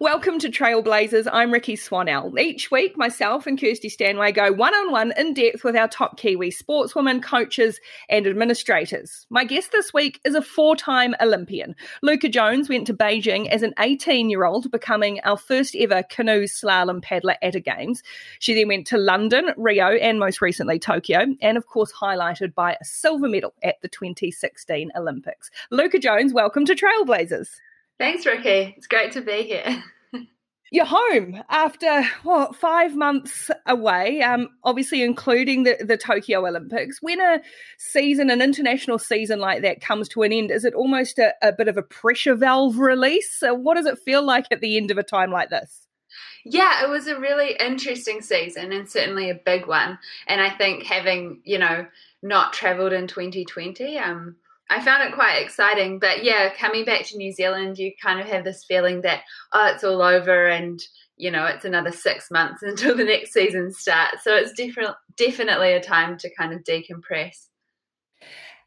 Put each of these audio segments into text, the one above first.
Welcome to Trailblazers. I'm Rikki Swannell. Each week, myself and Kirsty Stanway go one on one in depth with our top Kiwi sportswomen, coaches, and administrators. My guest this week is a four time Olympian. Luuka Jones went to Beijing as an 18 year old, becoming our first ever canoe slalom paddler at a Games. She then went to London, Rio, and most recently Tokyo, and of course, highlighted by a silver medal at the 2016 Olympics. Luuka Jones, welcome to Trailblazers. Thanks, Rikki. It's great to be here. You're home after what five months away, um, obviously including the, the Tokyo Olympics. When a season, an international season like that comes to an end, is it almost a, a bit of a pressure valve release? So what does it feel like at the end of a time like this? Yeah, it was a really interesting season and certainly a big one. And I think having, you know, not traveled in 2020, um, I found it quite exciting. But yeah, coming back to New Zealand, you kind of have this feeling that, oh, it's all over and, you know, it's another six months until the next season starts. So it's different, definitely a time to kind of decompress.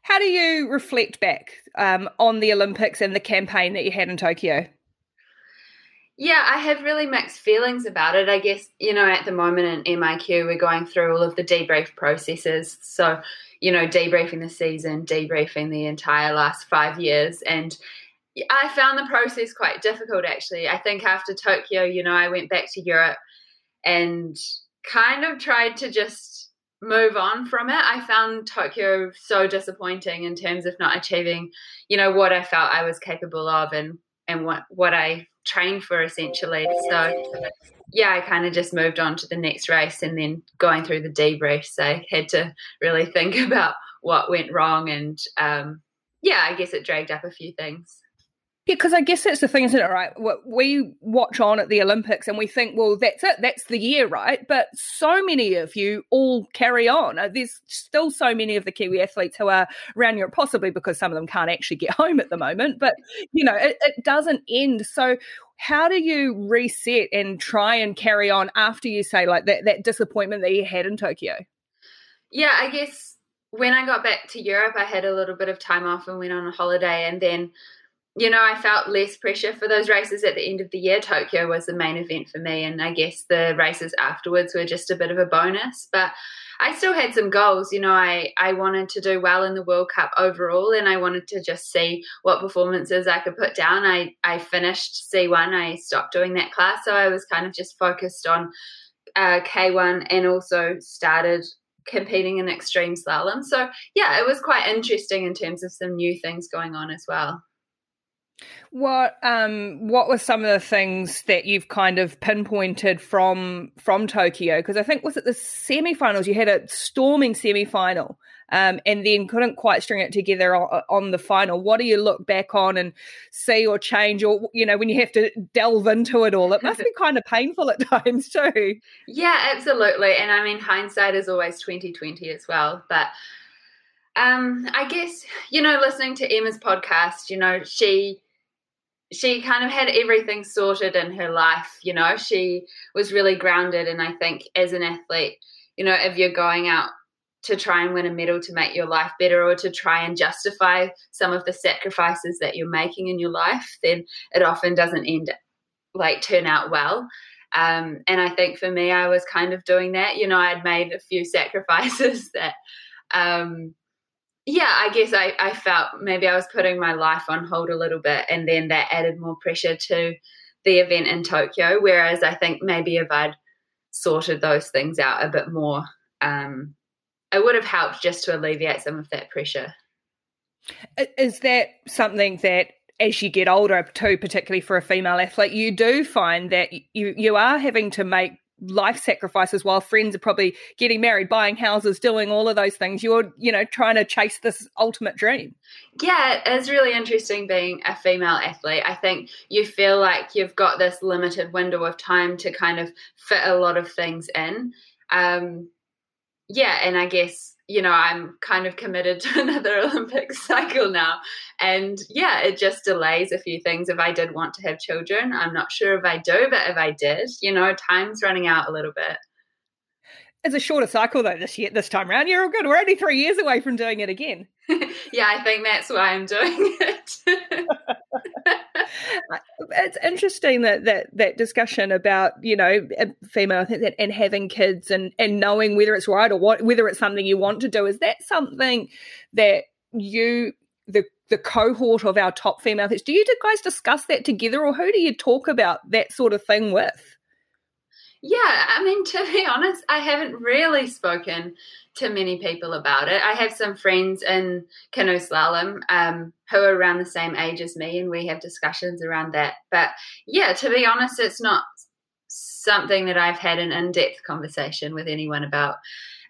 How do you reflect back um, on the Olympics and the campaign that you had in Tokyo? Yeah, I have really mixed feelings about it. I guess, you know, at the moment in MIQ, we're going through all of the debrief processes. So, you know, debriefing the season, debriefing the entire last five years. And I found the process quite difficult, actually. I think after Tokyo, you know, I went back to Europe and kind of tried to just move on from it. I found Tokyo so disappointing in terms of not achieving, you know, what I felt I was capable of and and what what I trained for essentially. So yeah, I kind of just moved on to the next race and then going through the debriefs, I had to really think about what went wrong. And um, yeah, I guess it dragged up a few things. Yeah, because I guess that's the thing, isn't it? Right, we watch on at the Olympics and we think, well, that's it, that's the year, right? But so many of you all carry on. Uh, there's still so many of the Kiwi athletes who are around Europe, possibly because some of them can't actually get home at the moment. But you know, it, it doesn't end. So, how do you reset and try and carry on after you say like that that disappointment that you had in Tokyo? Yeah, I guess when I got back to Europe, I had a little bit of time off and went on a holiday, and then you know, I felt less pressure for those races at the end of the year. Tokyo was the main event for me, and I guess the races afterwards were just a bit of a bonus. But I still had some goals. You know, I, I wanted to do well in the World Cup overall, and I wanted to just see what performances I could put down. I, I finished C1, I stopped doing that class, so I was kind of just focused on uh, K1 and also started competing in extreme slalom. So, yeah, it was quite interesting in terms of some new things going on as well. What um what were some of the things that you've kind of pinpointed from from Tokyo? Because I think was it the semifinals you had a storming semifinal, um, and then couldn't quite string it together on, on, the final. What do you look back on and see or change, or you know when you have to delve into it all? It must be kind of painful at times too. Yeah, absolutely. And I mean hindsight is always twenty twenty as well, but. Um, I guess you know, listening to Emma's podcast, you know, she she kind of had everything sorted in her life. You know, she was really grounded. And I think as an athlete, you know, if you're going out to try and win a medal to make your life better or to try and justify some of the sacrifices that you're making in your life, then it often doesn't end like turn out well. Um, and I think for me, I was kind of doing that. You know, I'd made a few sacrifices that um, yeah, I guess I, I felt maybe I was putting my life on hold a little bit, and then that added more pressure to the event in Tokyo. Whereas I think maybe if I'd sorted those things out a bit more, um, it would have helped just to alleviate some of that pressure. Is that something that as you get older too, particularly for a female athlete, you do find that you you are having to make life sacrifices while friends are probably getting married, buying houses, doing all of those things. You're, you know, trying to chase this ultimate dream. Yeah, it's really interesting being a female athlete. I think you feel like you've got this limited window of time to kind of fit a lot of things in. Um, yeah, and I guess you know, I'm kind of committed to another Olympic cycle now. And yeah, it just delays a few things. If I did want to have children, I'm not sure if I do, but if I did, you know, time's running out a little bit. It's a shorter cycle though this year this time around. You're all good. We're only three years away from doing it again. yeah, I think that's why I'm doing it. It's interesting that that that discussion about you know female and having kids and and knowing whether it's right or what whether it's something you want to do. Is that something that you the the cohort of our top female athletes do you guys discuss that together or who do you talk about that sort of thing with yeah, I mean, to be honest, I haven't really spoken to many people about it. I have some friends in canoe slalom um, who are around the same age as me, and we have discussions around that. But yeah, to be honest, it's not something that I've had an in depth conversation with anyone about,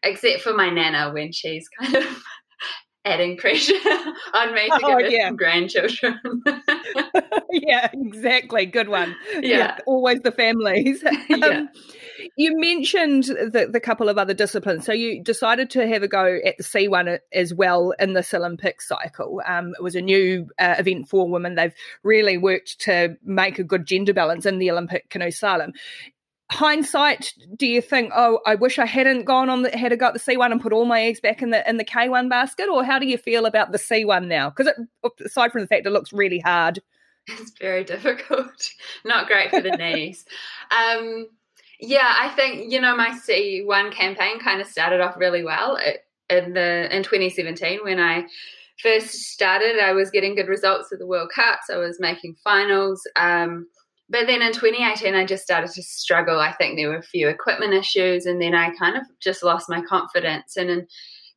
except for my nana when she's kind of adding pressure on me to oh, give yeah. grandchildren. yeah, exactly. Good one. Yeah, yeah always the families. yeah. Um, you mentioned the, the couple of other disciplines. So you decided to have a go at the C1 as well in this Olympic cycle. Um, it was a new uh, event for women. They've really worked to make a good gender balance in the Olympic canoe slalom hindsight, do you think, oh, I wish I hadn't gone on the had a got the C one and put all my eggs back in the in the K one basket, or how do you feel about the C one now? Because aside from the fact it looks really hard, it's very difficult, not great for the knees. Um, yeah, I think you know my C one campaign kind of started off really well in the in 2017 when I first started. I was getting good results at the World Cups. I was making finals. Um, but then in 2018, I just started to struggle. I think there were a few equipment issues, and then I kind of just lost my confidence. And in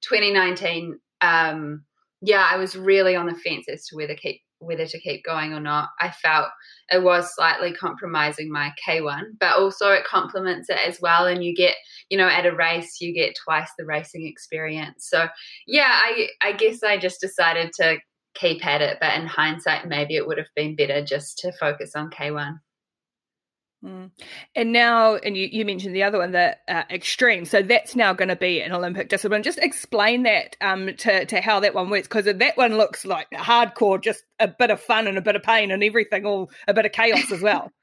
2019, um, yeah, I was really on the fence as to whether keep whether to keep going or not. I felt it was slightly compromising my K1, but also it complements it as well. And you get, you know, at a race, you get twice the racing experience. So, yeah, I, I guess I just decided to keep at it. But in hindsight, maybe it would have been better just to focus on K1. Mm. And now, and you, you mentioned the other one, the uh, extreme. So that's now going to be an Olympic discipline. Just explain that um, to, to how that one works, because that one looks like hardcore, just a bit of fun and a bit of pain and everything, all a bit of chaos as well.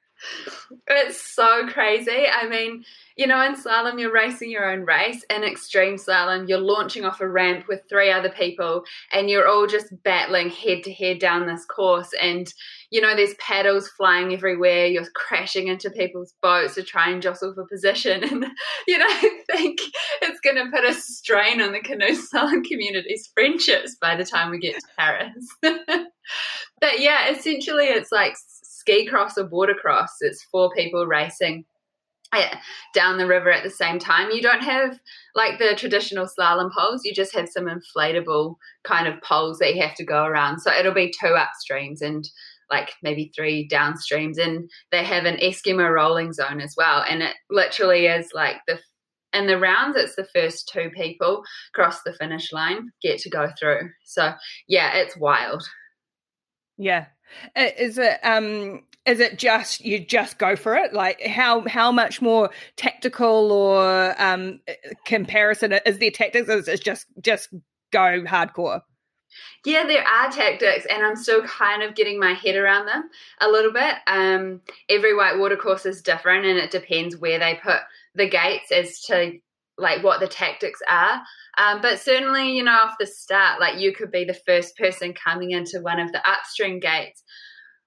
it's so crazy. I mean, you know, in slalom, you're racing your own race. In extreme slalom, you're launching off a ramp with three other people and you're all just battling head to head down this course. And, you know, there's paddles flying everywhere. You're crashing into people's boats to try and jostle for position. And, you know, I think it's going to put a strain on the canoe slalom community's friendships by the time we get to Paris. but yeah, essentially, it's like ski cross or border cross. It's four people racing eh, down the river at the same time. You don't have like the traditional slalom poles, you just have some inflatable kind of poles that you have to go around. So it'll be two upstreams and like maybe three downstreams. And they have an Eskimo rolling zone as well. And it literally is like the in the rounds, it's the first two people cross the finish line get to go through. So yeah, it's wild. Yeah. Is it um is it just you just go for it? Like how how much more tactical or um comparison is there tactics is it just just go hardcore? Yeah there are tactics and i'm still kind of getting my head around them a little bit. Um every whitewater course is different and it depends where they put the gates as to like what the tactics are um, but certainly you know off the start like you could be the first person coming into one of the upstream gates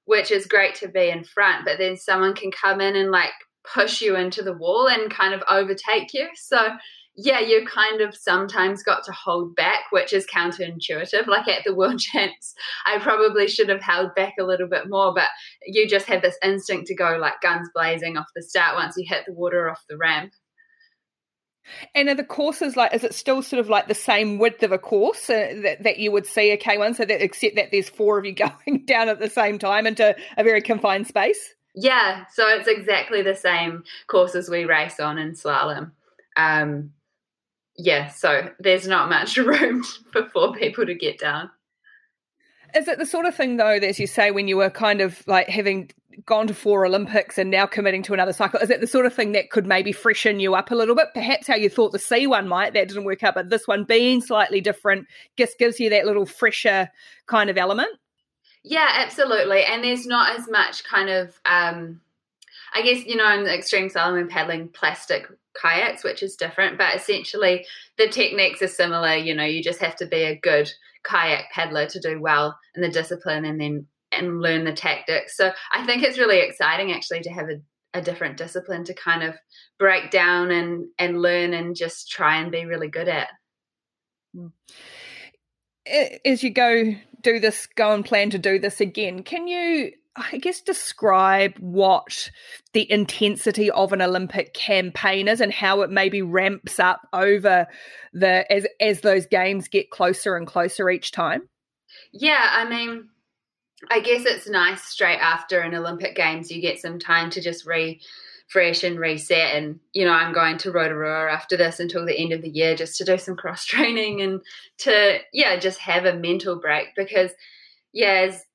which is great to be in front, but then someone can come in and like push you into the wall and kind of overtake you. So, yeah, you kind of sometimes got to hold back, which is counterintuitive. Like at the World Champs, I probably should have held back a little bit more, but you just have this instinct to go like guns blazing off the start once you hit the water off the ramp. And are the courses like, is it still sort of like the same width of a course uh, that, that you would see a K1? So that, except that there's four of you going down at the same time into a very confined space? Yeah, so it's exactly the same courses we race on in slalom. Um, yeah, so there's not much room for four people to get down. Is it the sort of thing, though, that as you say, when you were kind of like having gone to four Olympics and now committing to another cycle, is it the sort of thing that could maybe freshen you up a little bit? Perhaps how you thought the C one might, that didn't work out, but this one being slightly different just gives you that little fresher kind of element? Yeah, absolutely. And there's not as much kind of, um, I guess, you know, in extreme slalom paddling plastic kayaks, which is different, but essentially the techniques are similar. You know, you just have to be a good kayak paddler to do well in the discipline and then and learn the tactics. So I think it's really exciting actually to have a, a different discipline to kind of break down and and learn and just try and be really good at. Hmm. As you go do this, go and plan to do this again, can you I guess describe what the intensity of an Olympic campaign is and how it maybe ramps up over the as as those games get closer and closer each time? Yeah, I mean, I guess it's nice straight after an Olympic Games you get some time to just refresh and reset. And you know, I'm going to Rotorua after this until the end of the year just to do some cross training and to yeah, just have a mental break because yeah, as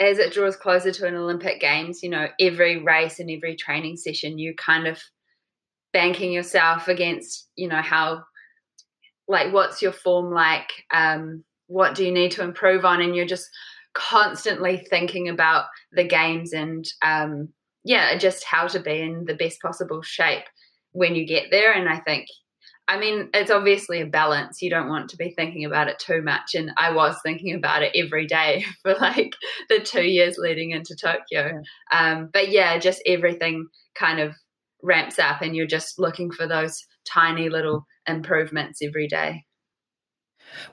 as it draws closer to an Olympic Games, you know, every race and every training session, you kind of banking yourself against, you know, how, like, what's your form like? Um, what do you need to improve on? And you're just constantly thinking about the games and, um, yeah, just how to be in the best possible shape when you get there. And I think I mean, it's obviously a balance. You don't want to be thinking about it too much. And I was thinking about it every day for like the two years leading into Tokyo. Um, but yeah, just everything kind of ramps up and you're just looking for those tiny little improvements every day.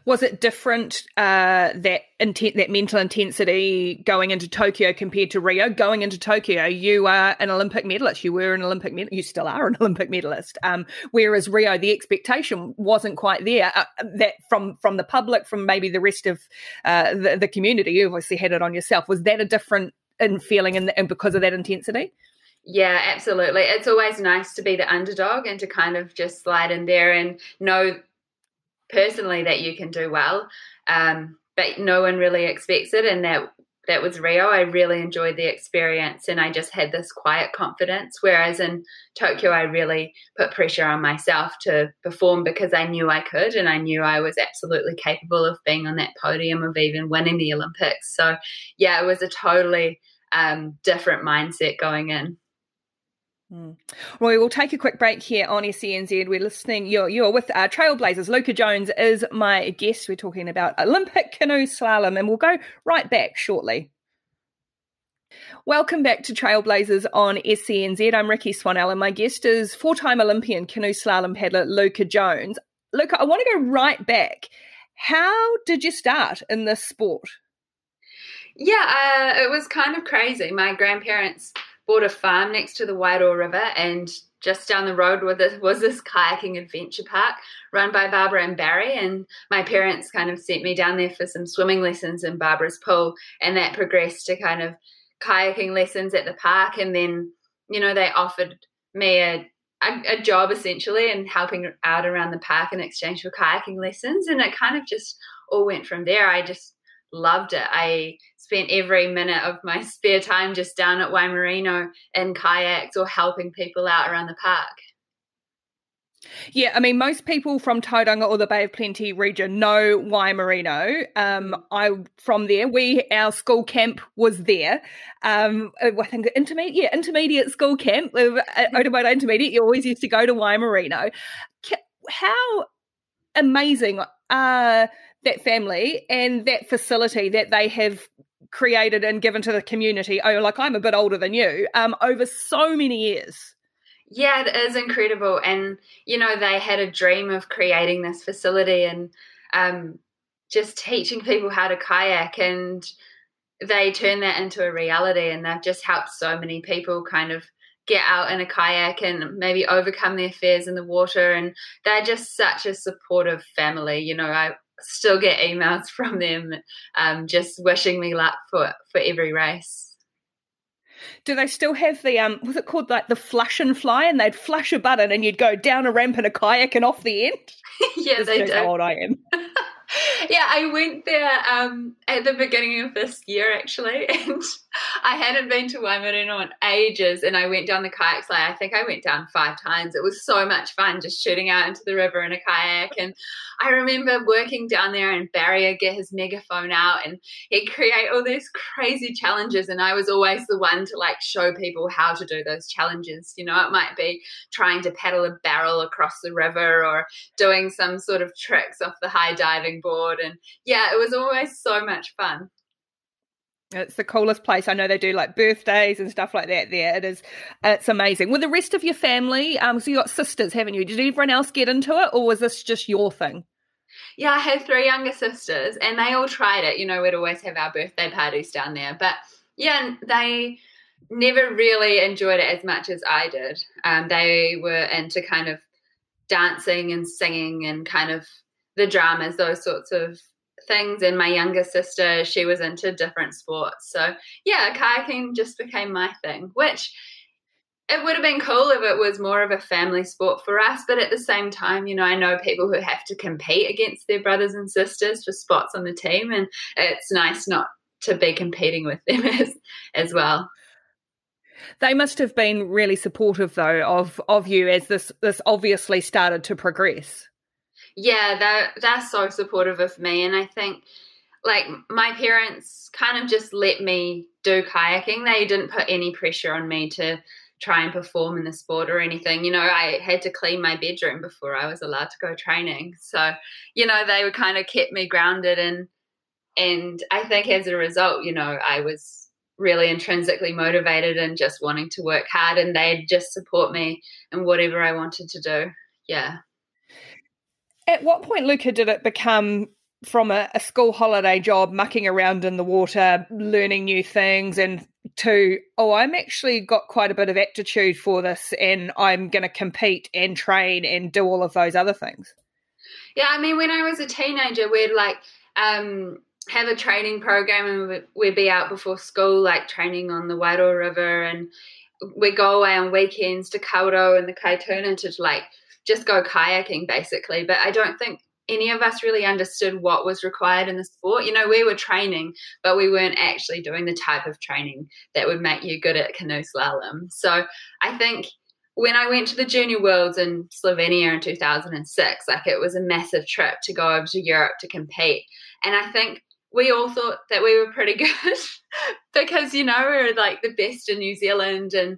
Was it different uh, that intent, that mental intensity going into Tokyo compared to Rio? Going into Tokyo, you are an Olympic medalist. You were an Olympic medal. You still are an Olympic medalist. Um, whereas Rio, the expectation wasn't quite there. Uh, that from from the public, from maybe the rest of uh, the, the community, you obviously had it on yourself. Was that a different in feeling and, and because of that intensity? Yeah, absolutely. It's always nice to be the underdog and to kind of just slide in there and know personally that you can do well, um, but no one really expects it, and that that was Rio. I really enjoyed the experience, and I just had this quiet confidence. Whereas in Tokyo, I really put pressure on myself to perform because I knew I could, and I knew I was absolutely capable of being on that podium of even winning the Olympics. So, yeah, it was a totally um, different mindset going in. Mm. Roy, we'll take a quick break here on SENZ. We're listening. You're you're with uh, Trailblazers. Luuka Jones is my guest. We're talking about Olympic canoe slalom, and we'll go right back shortly. Welcome back to Trailblazers on SENZ. I'm Rikki Swannell, and my guest is four-time Olympian canoe slalom paddler Luuka Jones. Luuka, I want to go right back. How did you start in this sport? Yeah, uh, it was kind of crazy. My grandparents bought a farm next to the Wairoa River and just down the road was this kayaking adventure park run by Barbara and Barry. And my parents kind of sent me down there for some swimming lessons in Barbara's pool. And that progressed to kind of kayaking lessons at the park. And then, you know, they offered me a, a job essentially and helping out around the park in exchange for kayaking lessons. And it kind of just all went from there. I just loved it. I spent every minute of my spare time just down at Waimarino in kayaks or helping people out around the park. Yeah, I mean, most people from Tauranga or the Bay of Plenty region know Waimarino. Um. I from there, we our school camp was there. Um, I think intermediate, yeah, intermediate school camp, uh, Otumoetai Intermediate. You always used to go to Waimarino. How amazing uh that family and that facility that they have created and given to the community oh like i'm a bit older than you um over so many years yeah it is incredible and you know they had a dream of creating this facility and um just teaching people how to kayak and they turned that into a reality and they've just helped so many people kind of get out in a kayak and maybe overcome their fears in the water. And they're just such a supportive family. You know, I still get emails from them um, just wishing me luck for, for every race. Do they still have the um? Was it called like the flush and fly? And they'd flush a button, and you'd go down a ramp in a kayak and off the end. yeah, they do. How old I am. yeah, I went there um, at the beginning of this year actually, and I hadn't been to Waimarino in ages. And I went down the kayak slide. I think I went down five times. It was so much fun just shooting out into the river in a kayak. And I remember working down there, and would get his megaphone out, and he'd create all these crazy challenges. And I was always the one to like show people how to do those challenges. You know, it might be trying to paddle a barrel across the river or doing some sort of tricks off the high diving board. And yeah, it was always so much fun. It's the coolest place. I know they do like birthdays and stuff like that there. It is it's amazing. With the rest of your family, um, so you got sisters, haven't you? Did everyone else get into it or was this just your thing? Yeah, I had three younger sisters and they all tried it. You know, we'd always have our birthday parties down there. But yeah, they never really enjoyed it as much as I did. Um, they were into kind of dancing and singing and kind of the dramas, those sorts of things. And my younger sister, she was into different sports. So yeah, kayaking just became my thing, which it would have been cool if it was more of a family sport for us. But at the same time, you know, I know people who have to compete against their brothers and sisters for spots on the team, and it's nice not to be competing with them as as well. They must have been really supportive though of of you as this this obviously started to progress. Yeah, they're they're so supportive of me and I think like my parents kind of just let me do kayaking. They didn't put any pressure on me to try and perform in the sport or anything. You know, I had to clean my bedroom before I was allowed to go training. So, you know, they were kind of kept me grounded and and I think as a result, you know, I was really intrinsically motivated and just wanting to work hard and they'd just support me in whatever I wanted to do. Yeah. At what point, Luuka, did it become from a, a, school holiday job, mucking around in the water, learning new things, and to, oh, I'm actually got quite a bit of aptitude for this and I'm going to compete and train and do all of those other things? Yeah, I mean, when I was a teenager, we'd like, um, have a training program and we'd be out before school, like training on the Wairoa River, and we'd go away on weekends to Kawerau and the Kaituna to like just go kayaking basically. But I don't think any of us really understood what was required in the sport. You know, we were training, but we weren't actually doing the type of training that would make you good at canoe slalom. So I think when I went to the Junior Worlds in Slovenia in 2006, like it was a massive trip to go over to Europe to compete. And I think we all thought that we were pretty good because you know we were like the best in New Zealand and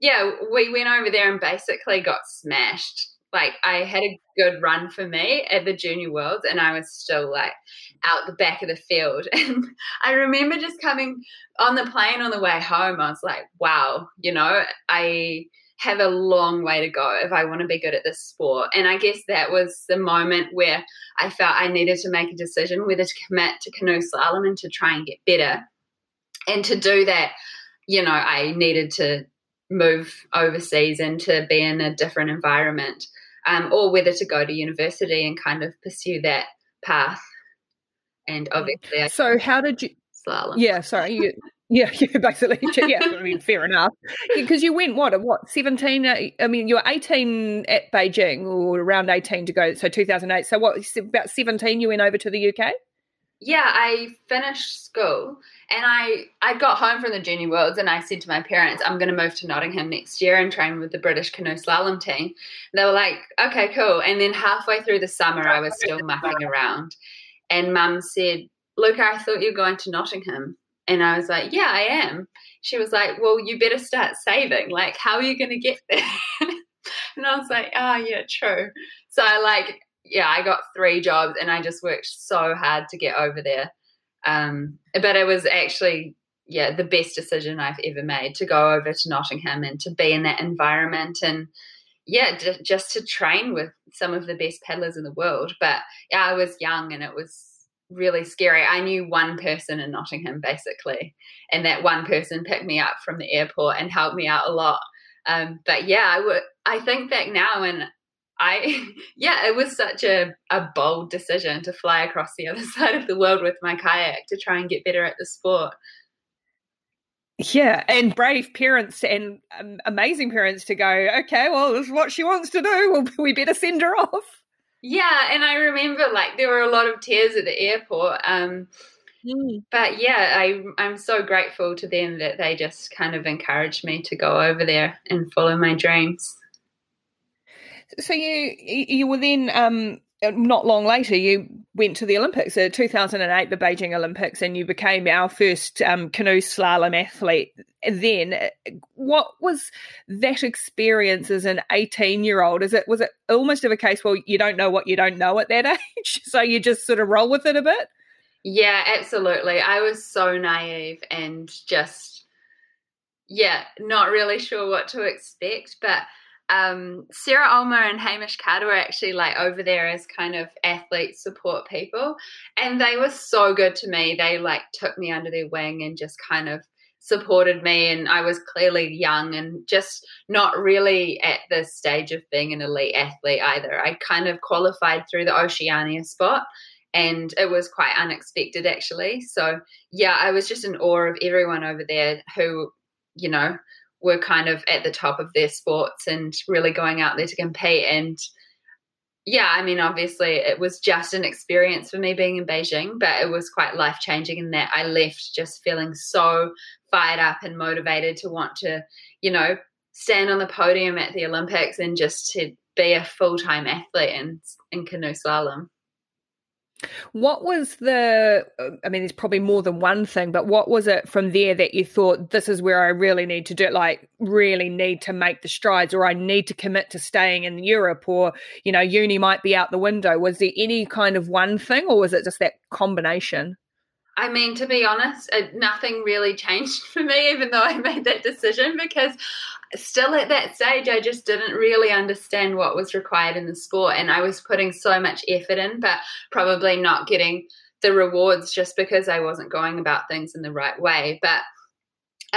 yeah we went over there and basically got smashed like I had a good run for me at the junior worlds and I was still like out the back of the field and I remember just coming on the plane on the way home I was like wow you know I have a long way to go if I want to be good at this sport. And I guess that was the moment where I felt I needed to make a decision whether to commit to canoe slalom and to try and get better. And to do that, you know, I needed to move overseas and to be in a different environment, um, or whether to go to university and kind of pursue that path. And obviously, so how did you? Slalom. Yeah, sorry, you yeah, yeah, basically. Yeah, I mean, fair enough. Because you went what? What? Seventeen? Uh, I mean, you were eighteen at Beijing, or around eighteen to go. So two thousand eight. So what? About seventeen, you went over to the UK. Yeah, I finished school and I I got home from the junior worlds and I said to my parents, I'm going to move to Nottingham next year and train with the British canoe slalom team. They were like, okay, cool. And then halfway through the summer, I was still mucking around, and Mum said, "Luuka, I thought you were going to Nottingham." And I was like, yeah, I am. She was like, well, you better start saving. Like, how are you going to get there? and I was like, oh, yeah, true. So I like, yeah, I got three jobs and I just worked so hard to get over there. Um, but it was actually, yeah, the best decision I've ever made to go over to Nottingham and to be in that environment and, yeah, just to train with some of the best paddlers in the world. But yeah, I was young and it was really scary. I knew one person in Nottingham basically, and that one person picked me up from the airport and helped me out a lot. Um, but yeah, I would. I think back now, and I yeah, it was such a a bold decision to fly across the other side of the world with my kayak to try and get better at the sport. Yeah, and brave parents and um, amazing parents to go, okay, well, this is what she wants to do. Well, we better send her off. Yeah, and I remember like there were a lot of tears at the airport. Um, mm. But yeah, I I'm so grateful to them that they just kind of encouraged me to go over there and follow my dreams. So you you were then um, not long later, you went to the Olympics, the 2008, the Beijing Olympics, and you became our first um, canoe slalom athlete. Then, what was that experience as an 18 year old? Is it was it almost of a case? Well, you don't know what you don't know at that age, so you just sort of roll with it a bit. Yeah, absolutely. I was so naive and just, yeah, not really sure what to expect, but um, Sarah Ulmer and Hamish Carter were actually like over there as kind of athlete support people, and they were so good to me. They like took me under their wing and just kind of supported me. And I was clearly young and just not really at the stage of being an elite athlete either. I kind of qualified through the Oceania spot. And it was quite unexpected, actually. So, yeah, I was just in awe of everyone over there who, you know, were kind of at the top of their sports and really going out there to compete. And yeah, I mean, obviously, it was just an experience for me being in Beijing, but it was quite life changing in that I left just feeling so fired up and motivated to want to, you know, stand on the podium at the Olympics and just to be a full time athlete in, in canoe slalom. What was the, I mean, there's probably more than one thing, but what was it from there that you thought, this is where I really need to do, it, like, really need to make the strides, or I need to commit to staying in Europe, or, you know, uni might be out the window? Was there any kind of one thing, or was it just that combination? I mean, to be honest, it, nothing really changed for me, even though I made that decision, because still at that stage, I just didn't really understand what was required in the sport. And I was putting so much effort in, but probably not getting the rewards just because I wasn't going about things in the right way. But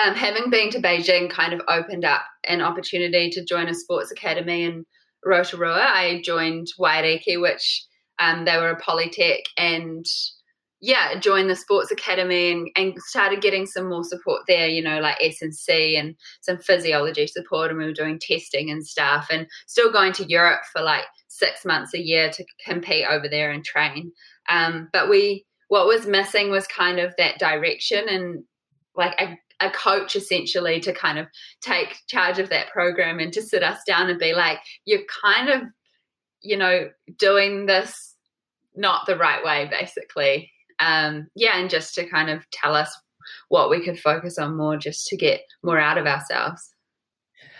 um, having been to Beijing kind of opened up an opportunity to join a sports academy in Rotorua. I joined Waiariki, which um, they were a polytech and yeah, joined the sports academy and, and started getting some more support there, you know, like S and C and some physiology support and we were doing testing and stuff and still going to Europe for like six months a year to compete over there and train. Um, but we what was missing was kind of that direction and like a, a coach essentially to kind of take charge of that program and to sit us down and be like, you're kind of, you know, doing this not the right way, basically um, yeah, and just to kind of tell us what we could focus on more, just to get more out of ourselves.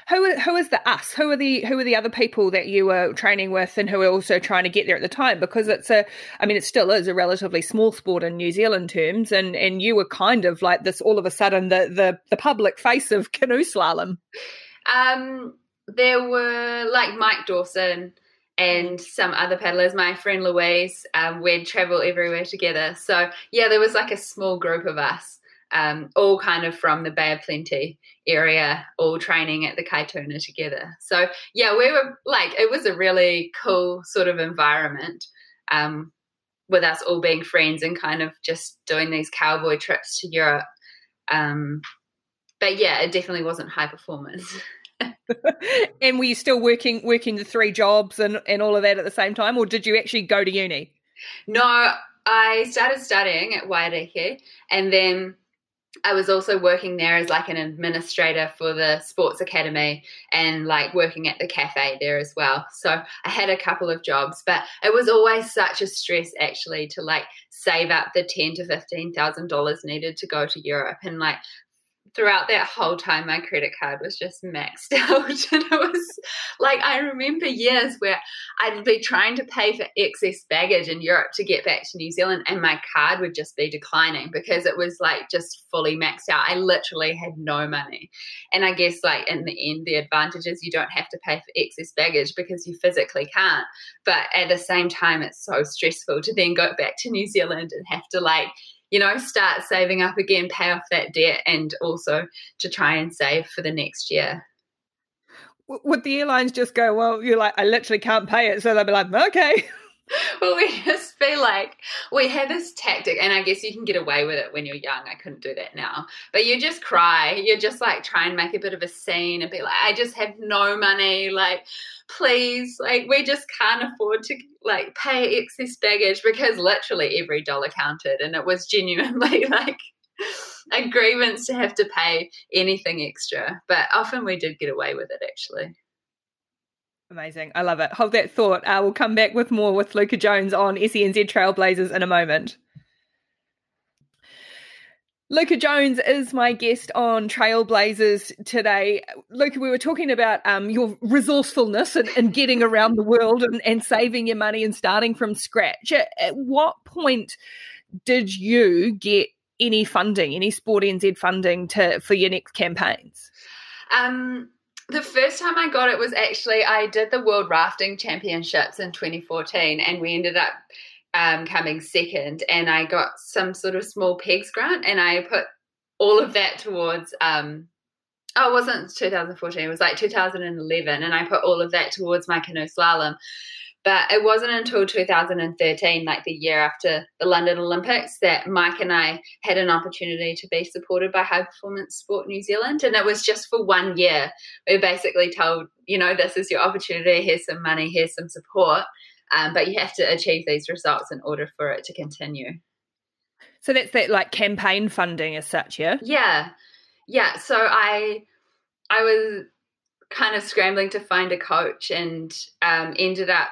Who who is the us? Who are the who are the other people that you were training with, and who are also trying to get there at the time? Because it's a, I mean, it still is a relatively small sport in New Zealand terms, and and you were kind of like this all of a sudden the the the public face of canoe slalom. Um, there were like Mike Dawson, and some other paddlers. My friend Louise, um, we'd travel everywhere together. So yeah, there was like a small group of us, um, all kind of from the Bay of Plenty area, all training at the Kaituna together. So yeah, we were like, it was a really cool sort of environment. Um, with us all being friends and kind of just doing these cowboy trips to Europe. Um, but yeah, it definitely wasn't high performance. and were you still working working the three jobs and, and all of that at the same time, or did you actually go to uni? No, I started studying at Waiariki, and then I was also working there as like an administrator for the sports academy and like working at the cafe there as well. So I had a couple of jobs, but it was always such a stress actually to like save up the ten to fifteen thousand dollars needed to go to Europe and like throughout that whole time my credit card was just maxed out and it was like i remember years where i'd be trying to pay for excess baggage in europe to get back to new zealand and my card would just be declining because it was like just fully maxed out. I literally had no money. And i guess like in the end the advantage is you don't have to pay for excess baggage because you physically can't. But at the same time it's so stressful to then go back to new zealand and have to like you know, start saving up again, pay off that debt, and also to try and save for the next year. would the airlines just go, well, you're like, I literally can't pay it. So they'll be like, okay. well, we just be like we had this tactic, and I guess you can get away with it when you're young. I couldn't do that now, but you just cry. You just like try and make a bit of a scene and be like, I just have no money. Like, please, like, we just can't afford to like pay excess baggage because literally every dollar counted, and it was genuinely like a grievance to have to pay anything extra. But often we did get away with it actually. Amazing. I love it. Hold that thought. Uh, we'll come back with more with Luuka Jones on SENZ Trailblazers in a moment. Luuka Jones is my guest on Trailblazers today. Luuka, we were talking about um, your resourcefulness and, and, getting around the world and, and, saving your money and starting from scratch. At, at, what point did you get any funding, any Sport NZ funding to for your next campaigns? Um, the first time I got it was actually I did the World Rafting Championships in 2014, and we ended up um, coming second. And I got some sort of small pegs grant, and I put all of that towards. Um, oh, it wasn't 2014; it was like 2011, and I put all of that towards my canoe slalom. But it wasn't until 2013, like the year after the London Olympics, that Mike and I had an opportunity to be supported by High Performance Sport New Zealand. And it was just for one year. We basically told, you know, this is your opportunity, here's some money, here's some support. Um, but you have to achieve these results in order for it to continue. So that's that like campaign funding as such, yeah? Yeah. Yeah. So I I was kind of scrambling to find a coach and um, ended up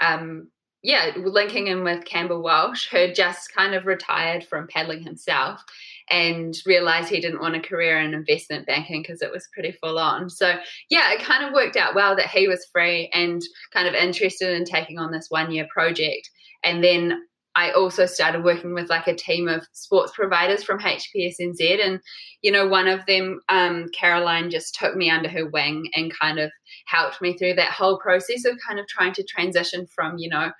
um, yeah, linking in with Campbell Walsh, who just kind of retired from paddling himself and realized he didn't want a career in investment banking because it was pretty full on. So, yeah, it kind of worked out well that he was free and kind of interested in taking on this one year project. And then I also started working with like a team of sports providers from HPSNZ. And, you know, one of them, um, Caroline, just took me under her wing and kind of helped me through that whole process of kind of trying to transition from, you know,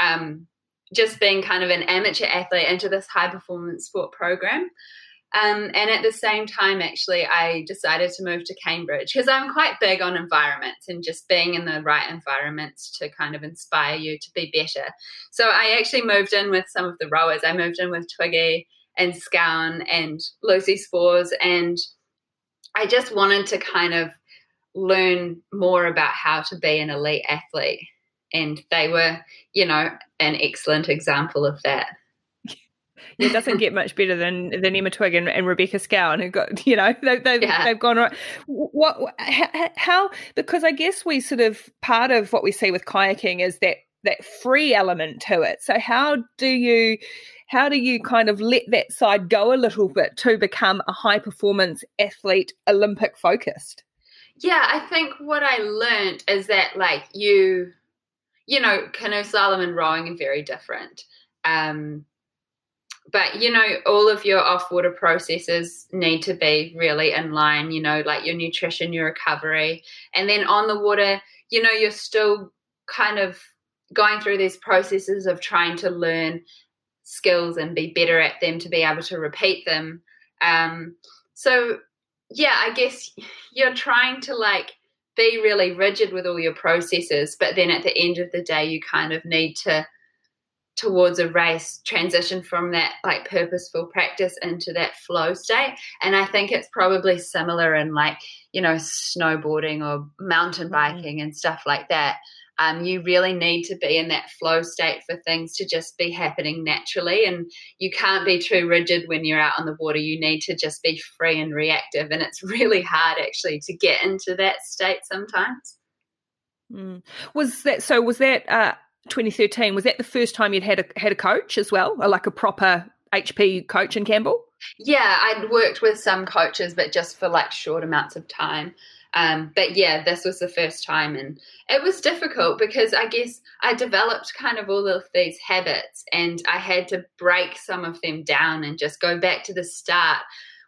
um, just being kind of an amateur athlete into this high performance sport program. Um, and at the same time, actually, I decided to move to Cambridge because I'm quite big on environments and just being in the right environments to kind of inspire you to be better. So I actually moved in with some of the rowers. I moved in with Twiggy and Scown and Lucy Spoors, and I just wanted to kind of learn more about how to be an elite athlete. And they were, you know, an excellent example of that it doesn't get much better than than Emma Twigg and, and Rebecca Scown who got you know they, they've, yeah. they've gone right. What how because I guess we sort of part of what we see with kayaking is that that free element to it. So how do you how do you kind of let that side go a little bit to become a high performance athlete, Olympic focused? Yeah, I think what I learned is that like you, you know, canoe slalom and rowing are very different. Um, but you know all of your off water processes need to be really in line you know like your nutrition your recovery and then on the water you know you're still kind of going through these processes of trying to learn skills and be better at them to be able to repeat them um, so yeah i guess you're trying to like be really rigid with all your processes but then at the end of the day you kind of need to towards a race transition from that like purposeful practice into that flow state and i think it's probably similar in like you know snowboarding or mountain mm-hmm. biking mm-hmm. and stuff like that um, you really need to be in that flow state for things to just be happening naturally and you can't be too rigid when you're out on the water you need to just be free and reactive and it's really hard actually to get into that state sometimes mm. was that so was that uh 2013 was that the first time you'd had a had a coach as well, or like a proper HP coach in Campbell? Yeah, I'd worked with some coaches, but just for like short amounts of time. Um, but yeah, this was the first time, and it was difficult because I guess I developed kind of all of these habits, and I had to break some of them down and just go back to the start.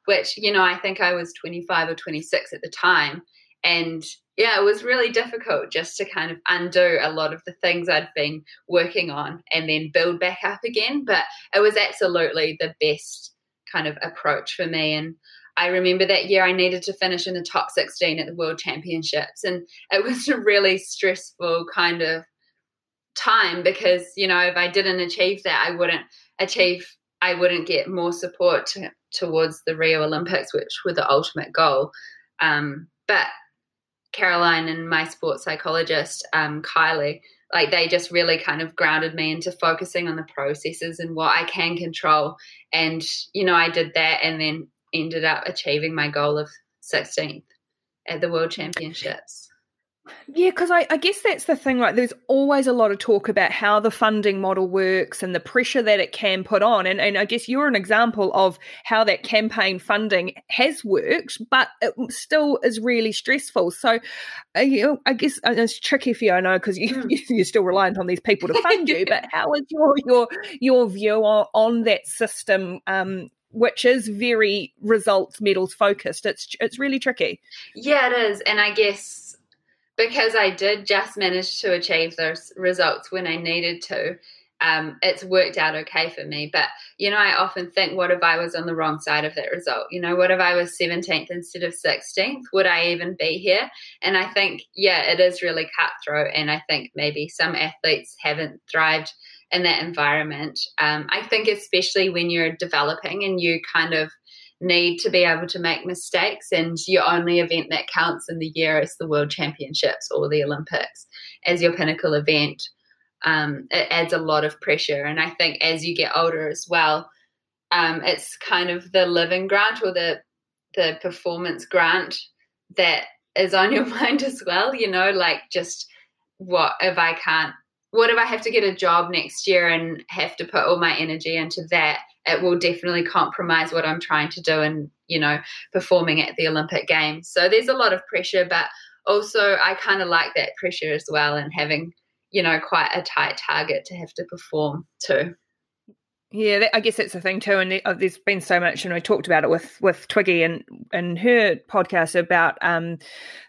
Which you know, I think I was 25 or 26 at the time, and yeah, it was really difficult just to kind of undo a lot of the things I'd been working on and then build back up again. But it was absolutely the best kind of approach for me. And I remember that year I needed to finish in the top 16 at the World Championships. And it was a really stressful kind of time because, you know, if I didn't achieve that, I wouldn't achieve, I wouldn't get more support to, towards the Rio Olympics, which were the ultimate goal. Um, but Caroline and my sports psychologist, um, Kylie, like they just really kind of grounded me into focusing on the processes and what I can control. And, you know, I did that and then ended up achieving my goal of 16th at the World Championships. Yeah, because I, I, guess that's the thing, right? There's always a lot of talk about how the funding model works and the pressure that it can put on. And, and I guess you're an example of how that campaign funding has worked, but it still is really stressful. So uh, you know, I guess it's tricky for you, I know, because you, you're still reliant on these people to fund you. But how is your your your view on, on that system um, which is very results medals focused. It's it's really tricky. Yeah, it is, and I guess because I did just manage to achieve those results when I needed to, um, it's worked out okay for me. But you know, I often think, what if I was on the wrong side of that result? You know, what if I was 17th instead of 16th? Would I even be here? And I think, yeah, it is really cutthroat, and I think maybe some athletes haven't thrived in that environment. Um, I think, especially when you're developing and you kind of need to be able to make mistakes, and your only event that counts in the year is the World Championships or the Olympics as your pinnacle event. Um, it adds a lot of pressure, and I think as you get older as well, um, it's kind of the living grant or the the performance grant that is on your mind as well. You know, like just what if I can't what if I have to get a job next year and have to put all my energy into that? It will definitely compromise what I'm trying to do and, you know, performing at the Olympic Games. So there's a lot of pressure, but also I kind of like that pressure as well and having, you know, quite a tight target to have to perform too. Yeah, I guess that's the thing too. And uh, there's been so much, and I talked about it with with Twiggy and and her podcast about um,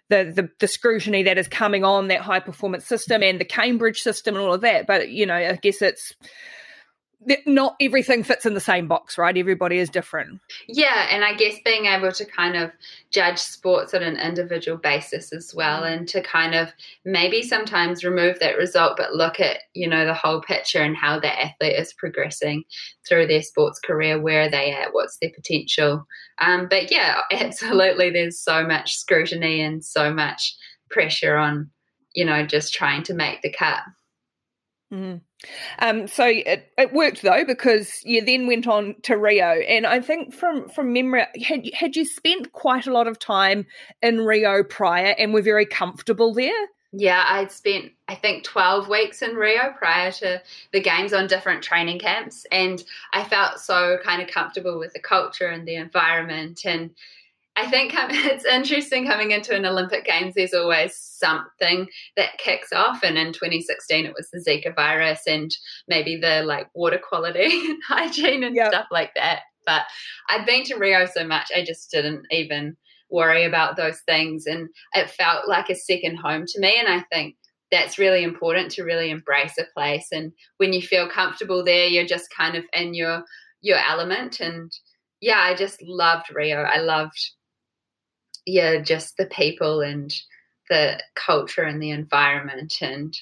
the, the the scrutiny that is coming on that high performance system and the Cambridge system and all of that. But you know, I guess it's not everything fits in the same box, right? Everybody is different. Yeah, and I guess being able to kind of judge sports on an individual basis as well, and to kind of maybe sometimes remove that result, but look at you know the whole picture and how the athlete is progressing through their sports career, where are they at, what's their potential. Um, but yeah, absolutely, there's so much scrutiny and so much pressure on you know just trying to make the cut. Mm. Um, so it, it worked though because you then went on to Rio, and I think from from memory, had had you spent quite a lot of time in Rio prior, and were very comfortable there. Yeah, I'd spent I think 12 weeks in Rio prior to the games on different training camps and I felt so kind of comfortable with the culture and the environment and I think it's interesting coming into an Olympic Games, there's always something that kicks off. And in 2016, it was the Zika virus and maybe the like water quality and hygiene and yep. stuff like that. But I'd been to Rio so much, I just didn't even worry about those things. And it felt like a second home to me. And I think that's really important to really embrace a place. And when you feel comfortable there, you're just kind of in your your element. And yeah, I just loved Rio. I loved yeah, just the people and the culture and the environment and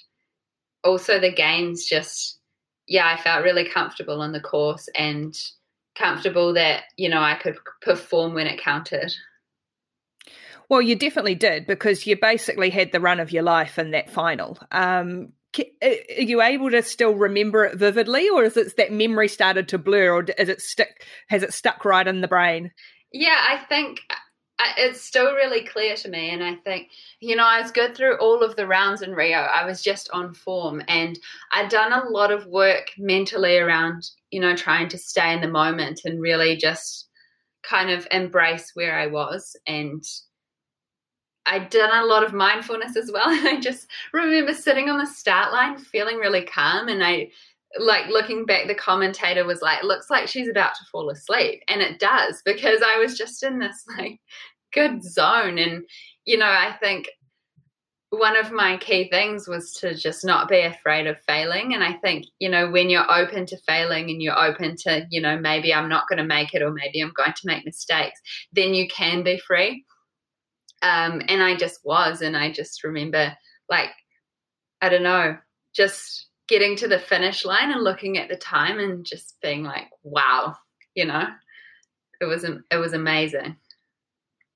also the games just yeah, I felt really comfortable on the course and comfortable that, you know, I could perform when it counted. Well, you definitely did because you basically had the run of your life in that final. Um, are you able to still remember it vividly, or is it that memory started to blur, or is it stick? Has it stuck right in the brain? Yeah, I think it's still really clear to me. And I think, you know, I was good through all of the rounds in Rio. I was just on form and I'd done a lot of work mentally around, you know, trying to stay in the moment and really just kind of embrace where I was. And I'd done a lot of mindfulness as well. And I just remember sitting on the start line feeling really calm and I like looking back, the commentator was like, looks like she's about to fall asleep. And it does because I was just in this like good zone. And, you know, I think one of my key things was to just not be afraid of failing. And I think, you know, when you're open to failing and you're open to, you know, maybe I'm not going to make it or maybe I'm going to make mistakes, then you can be free. Um, and I just was. And I just remember, like, I don't know, just getting to the finish line and looking at the time and just being like, wow, you know, it was, it was amazing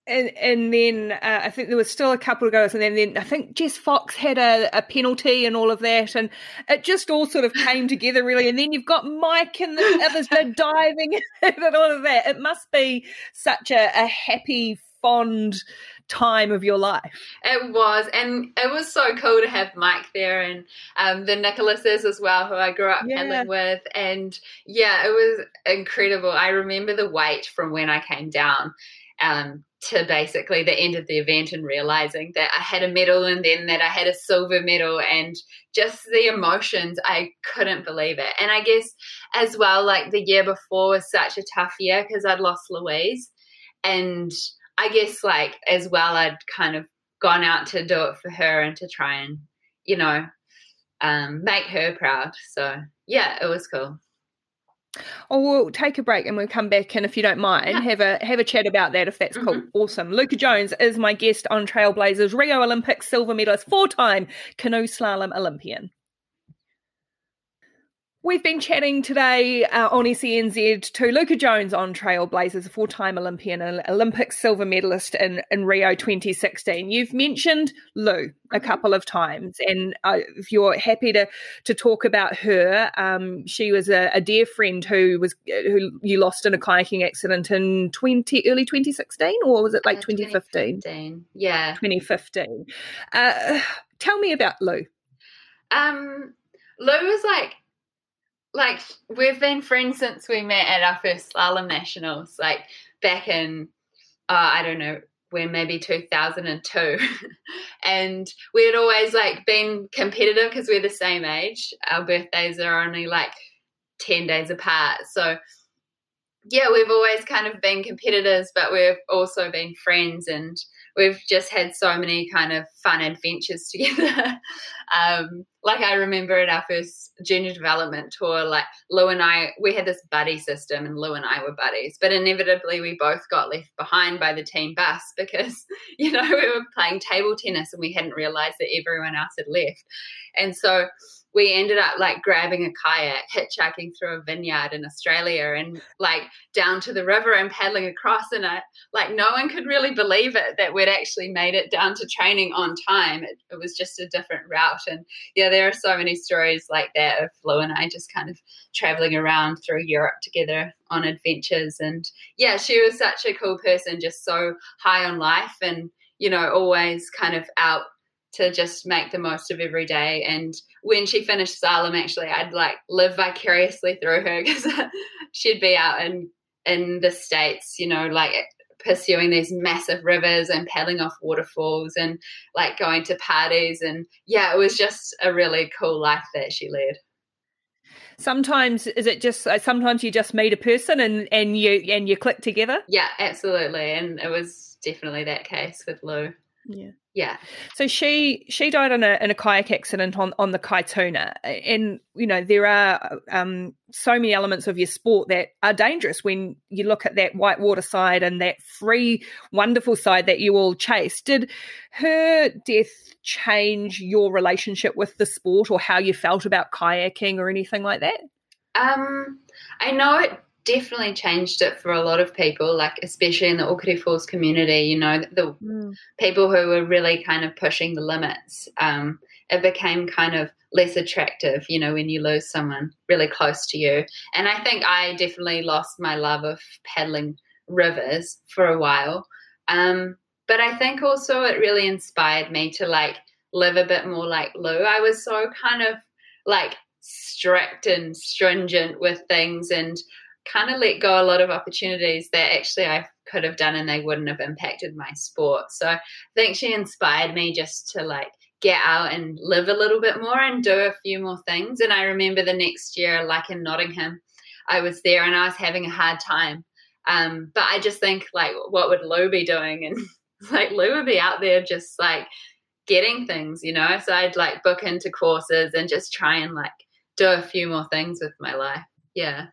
and and then uh, I think there was still a couple of goals, and then, then I think Jess Fox had a, a, penalty and all of that, and it just all sort of came together really. And then you've got Mike and the others diving and all of that. It must be such a, a happy, fond time of your life. It was, and it was so cool to have Mike there and um, the Nicholases as well, who I grew up yeah. paddling with. And yeah, it was incredible. I remember the weight from when I came down. Um, to basically the end of the event and realizing that I had a medal and then that I had a silver medal and just the emotions, I couldn't believe it. And I guess as well, like the year before was such a tough year because I'd lost Louise. And I guess, like, as well, I'd kind of gone out to do it for her and to try and, you know, um, make her proud. So, yeah, it was cool. Oh, we'll take a break and we'll come back and if you don't mind, yeah. have a have a chat about that if that's mm-hmm. cool. Awesome. Luuka Jones is my guest on Trailblazers, Rio Olympics silver medalist, four time canoe slalom Olympian. We've been chatting today uh, on SENZ to Luuka Jones on Trailblazers, a four time Olympian and Olympic silver medalist in, in Rio 2016. You've mentioned Lou a mm-hmm. couple of times, and uh, if you're happy to, to talk about her, um, she was a, a, dear friend who was who you lost in a kayaking accident in 20 early 2016, or was it like 2015? 2015. Yeah. 2015. Uh, tell me about Lou. Um, Lou was like like we've been friends since we met at our first slalom nationals, like back in uh, I don't know when maybe 2002 and we had always like been competitive because we're the same age. Our birthdays are only like 10 days apart. So yeah we've always kind of been competitors but we've also been friends and we've just had so many kind of fun adventures together. um, like I remember at our first junior development tour, like Lou and I, we had this buddy system, and Lou and I were buddies. But inevitably, we both got left behind by the team bus because you know we were playing table tennis and we hadn't realized that everyone else had left. And so we ended up like grabbing a kayak, hitchhiking through a vineyard in Australia and like down to the river and paddling across. And I, like no one could really believe it that we'd actually made it down to training on time. It, it was just a different route. And yeah, there are so many stories like that of Flo and I just kind of traveling around through Europe together on adventures. And yeah, she was such a cool person, just so high on life and, you know, always kind of out to just make the most of every day. And when she finished slalom, actually, I'd like live vicariously through her because she'd be out in in the states, you know, like pursuing these massive rivers and paddling off waterfalls and like going to parties. And yeah, it was just a really cool life that she led. Sometimes is it just uh, sometimes you just meet a person and and you and you click together? Yeah absolutely. And it was definitely that case with lou. Yeah yeah. So she she died in a in a kayak accident on on the Kaituna, and you know there are um, so many elements of your sport that are dangerous when you look at that whitewater side and that free, wonderful side that you all chase. Did her death change your relationship with the sport, or how you felt about kayaking, or anything like that? Um, I know it definitely changed it for a lot of people, like especially in the Okere Falls community, you know, the mm. people who were really kind of pushing the limits. Um, it became kind of less attractive, you know, when you lose someone really close to you. And I think I definitely lost my love of paddling rivers for a while. Um, but I think also it really inspired me to like live a bit more like Lou. I was so kind of like strict and stringent with things and kind of let go a lot of opportunities that actually I could have done and they wouldn't have impacted my sport. So I think she inspired me just to like get out and live a little bit more and do a few more things. And I remember the next year, like in Nottingham, I was there and I was having a hard time. Um, but I just think like, what would Lou be doing? And like Lou would be out there just like getting things, you know. So I'd like book into courses and just try and like do a few more things with my life. Yeah.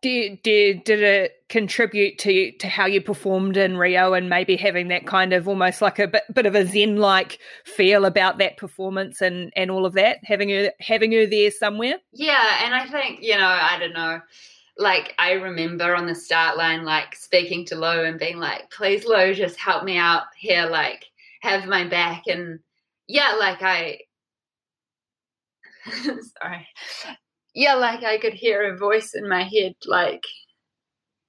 Did, did did it contribute to to how you performed in Rio and maybe having that kind of almost like a bit, bit of a zen like feel about that performance and and all of that having her having her there somewhere? Yeah, and I think you know I don't know like I remember on the start line, like speaking to Lo and being like, please, Lo, just help me out here, like have my back. And yeah, like I, sorry. Yeah, like I could hear a voice in my head, like,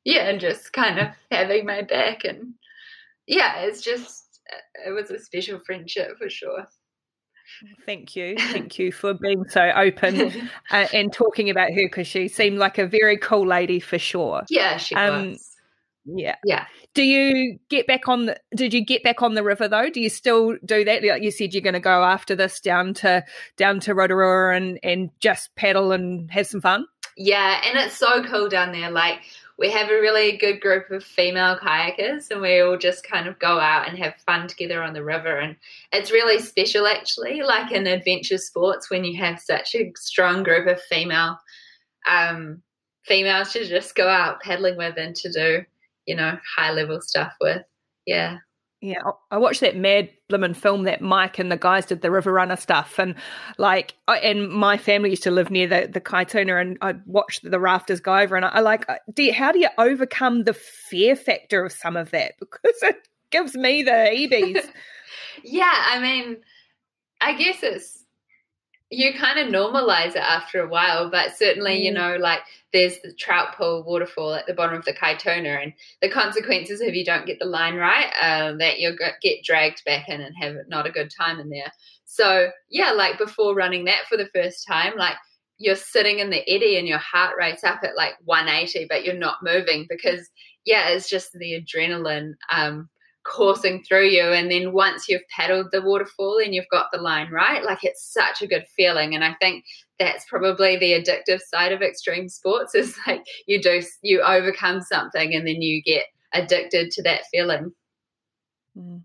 yeah, and just kind of having my back. And yeah, it's just, it was a special friendship for sure. Thank you. Thank you for being so open uh, and talking about her because she seemed like a very cool lady for sure. Yeah, she um, was. Yeah. Yeah. Do you get back on the did you get back on the river though? Do you still do that? Like you said you're gonna go after this down to down to Rotorua and and just paddle and have some fun? Yeah, and it's so cool down there. Like we have a really good group of female kayakers and we all just kind of go out and have fun together on the river and it's really special actually like in adventure sports when you have such a strong group of female um, females to just go out paddling with and to do you know high level stuff with. Yeah. Yeah, I watched that mad blimmin' film that Mike and the guys did the River Runner stuff, and like, I, and my family used to live near the the Kaituna, and I watched the rafters go over, and I, I like, do you, how do you overcome the fear factor of some of that? Because it gives me the heebies. yeah, I mean, I guess it's you kind of normalize it after a while, but certainly, mm. you know, like there's the trout pool waterfall at the bottom of the Kaituna, and the consequences if you don't get the line right, uh, that you'll get dragged back in and have not a good time in there. So, yeah, like before running that for the first time, like you're sitting in the eddy and your heart rate's up at like 180, but you're not moving because, yeah, it's just the adrenaline um, coursing through you and then once you've paddled the waterfall and you've got the line right? Like it's such a good feeling and i think that's probably the addictive side of extreme sports is like you do you overcome something and then you get addicted to that feeling. Mm.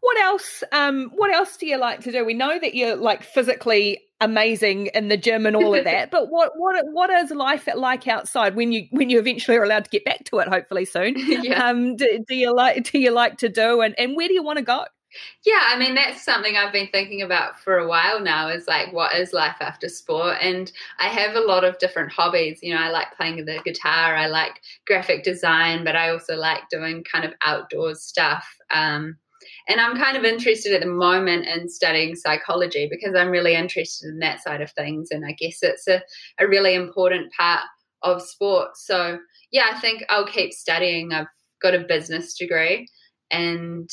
what else um what else do you like to do? We know that you're like physically amazing in the gym and all of that. but what what what is life like outside when you when you eventually are allowed to get back to it? Hopefully soon. yeah. Um, do, do you like do you like to do and and where do you want to go? Yeah, I mean that's something I've been thinking about for a while now is like what is life after sport and I have a lot of different hobbies. You know, I like playing the guitar, I like graphic design, but I also like doing kind of outdoors stuff. Um, and I'm kind of interested at the moment in studying psychology because I'm really interested in that side of things. And I guess it's a, a really important part of sport. So, yeah, I think I'll keep studying. I've got a business degree. And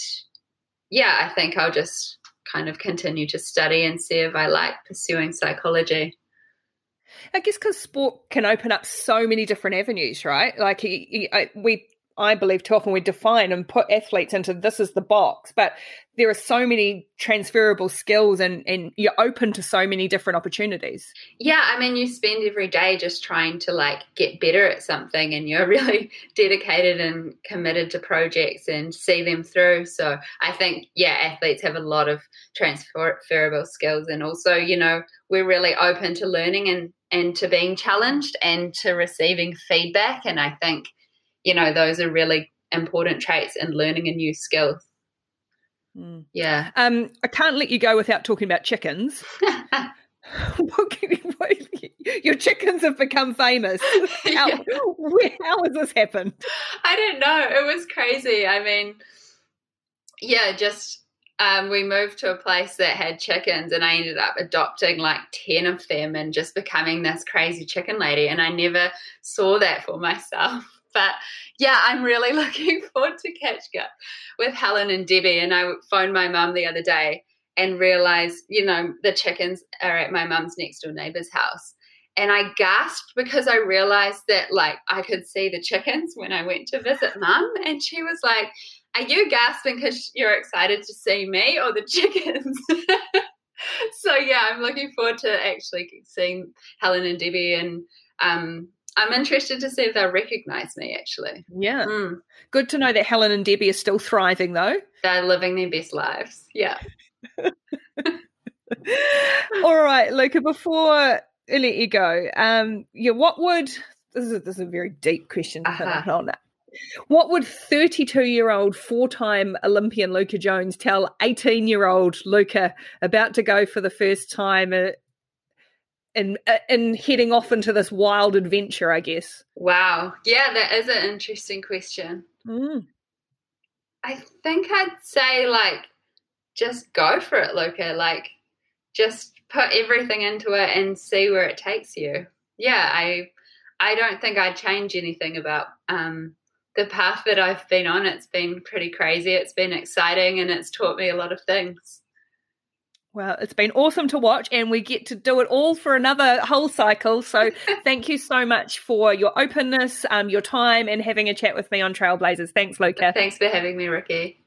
yeah, I think I'll just kind of continue to study and see if I like pursuing psychology. I guess because sport can open up so many different avenues, right? Like we I believe too often we define and put athletes into this is the box, but there are so many transferable skills and, and you're open to so many different opportunities. Yeah, I mean, you spend every day just trying to like get better at something and you're really dedicated and committed to projects and see them through. So I think, yeah, athletes have a lot of transferable skills and also, you know, we're really open to learning and, and to being challenged and to receiving feedback. And I think you know, those are really important traits in learning a new skill. Mm. Yeah. Um, I can't let you go without talking about chickens. your chickens have become famous. How, yeah. how has this happened? I don't know. It was crazy. I mean, yeah, just um, we moved to a place that had chickens, and I ended up adopting like 10 of them and just becoming this crazy chicken lady. And I never saw that for myself. But yeah, I'm really looking forward to catch up with Helen and Debbie. And I phoned my mum the other day and realized, you know, the chickens are at my mum's next door neighbor's house. And I gasped because I realized that like I could see the chickens when I went to visit mum. And she was like, Are you gasping because you're excited to see me or the chickens? so yeah, I'm looking forward to actually seeing Helen and Debbie and um, I'm interested to see if they'll recognize me actually. Yeah. Mm. Good to know that Helen and Debbie are still thriving though. They're living their best lives. Yeah. All right, Luuka. Before I let you go, um, yeah, what would this is a, this is a very deep question to Uh-huh. put on that. What would 32 year old four time Olympian Luuka Jones tell 18 year old Luuka about to go for the first time in, uh, heading off into this wild adventure, I guess? Wow. Yeah, that is an interesting question. Mm. I think I'd say like just go for it, Luuka. Like just put everything into it and see where it takes you. Yeah, I I don't think I'd change anything about um the path that I've been on. It's been pretty crazy. It's been exciting and it's taught me a lot of things. Well, it's been awesome to watch, and we get to do it all for another whole cycle. So, thank you so much for your openness, um, your time, and having a chat with me on Trailblazers. Thanks, Luuka. Thanks for having me, Rikki.